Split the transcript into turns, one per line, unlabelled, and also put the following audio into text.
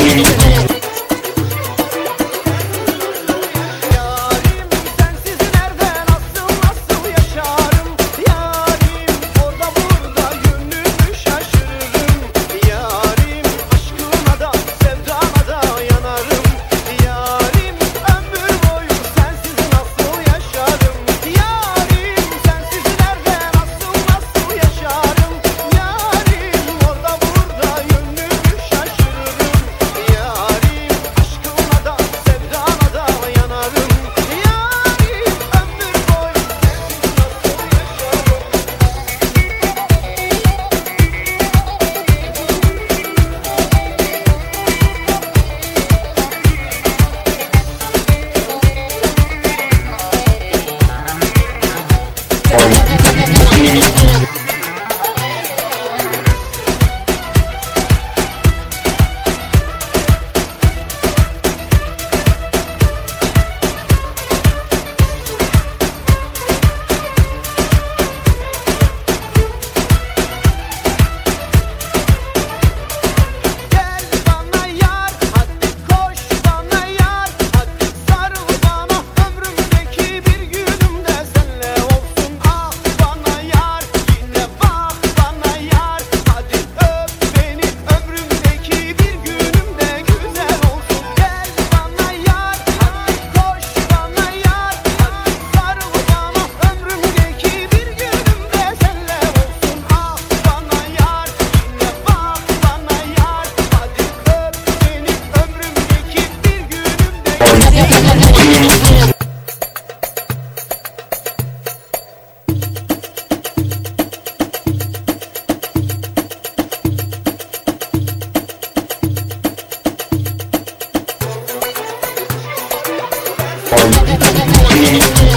Música Thank